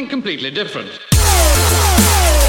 something completely different.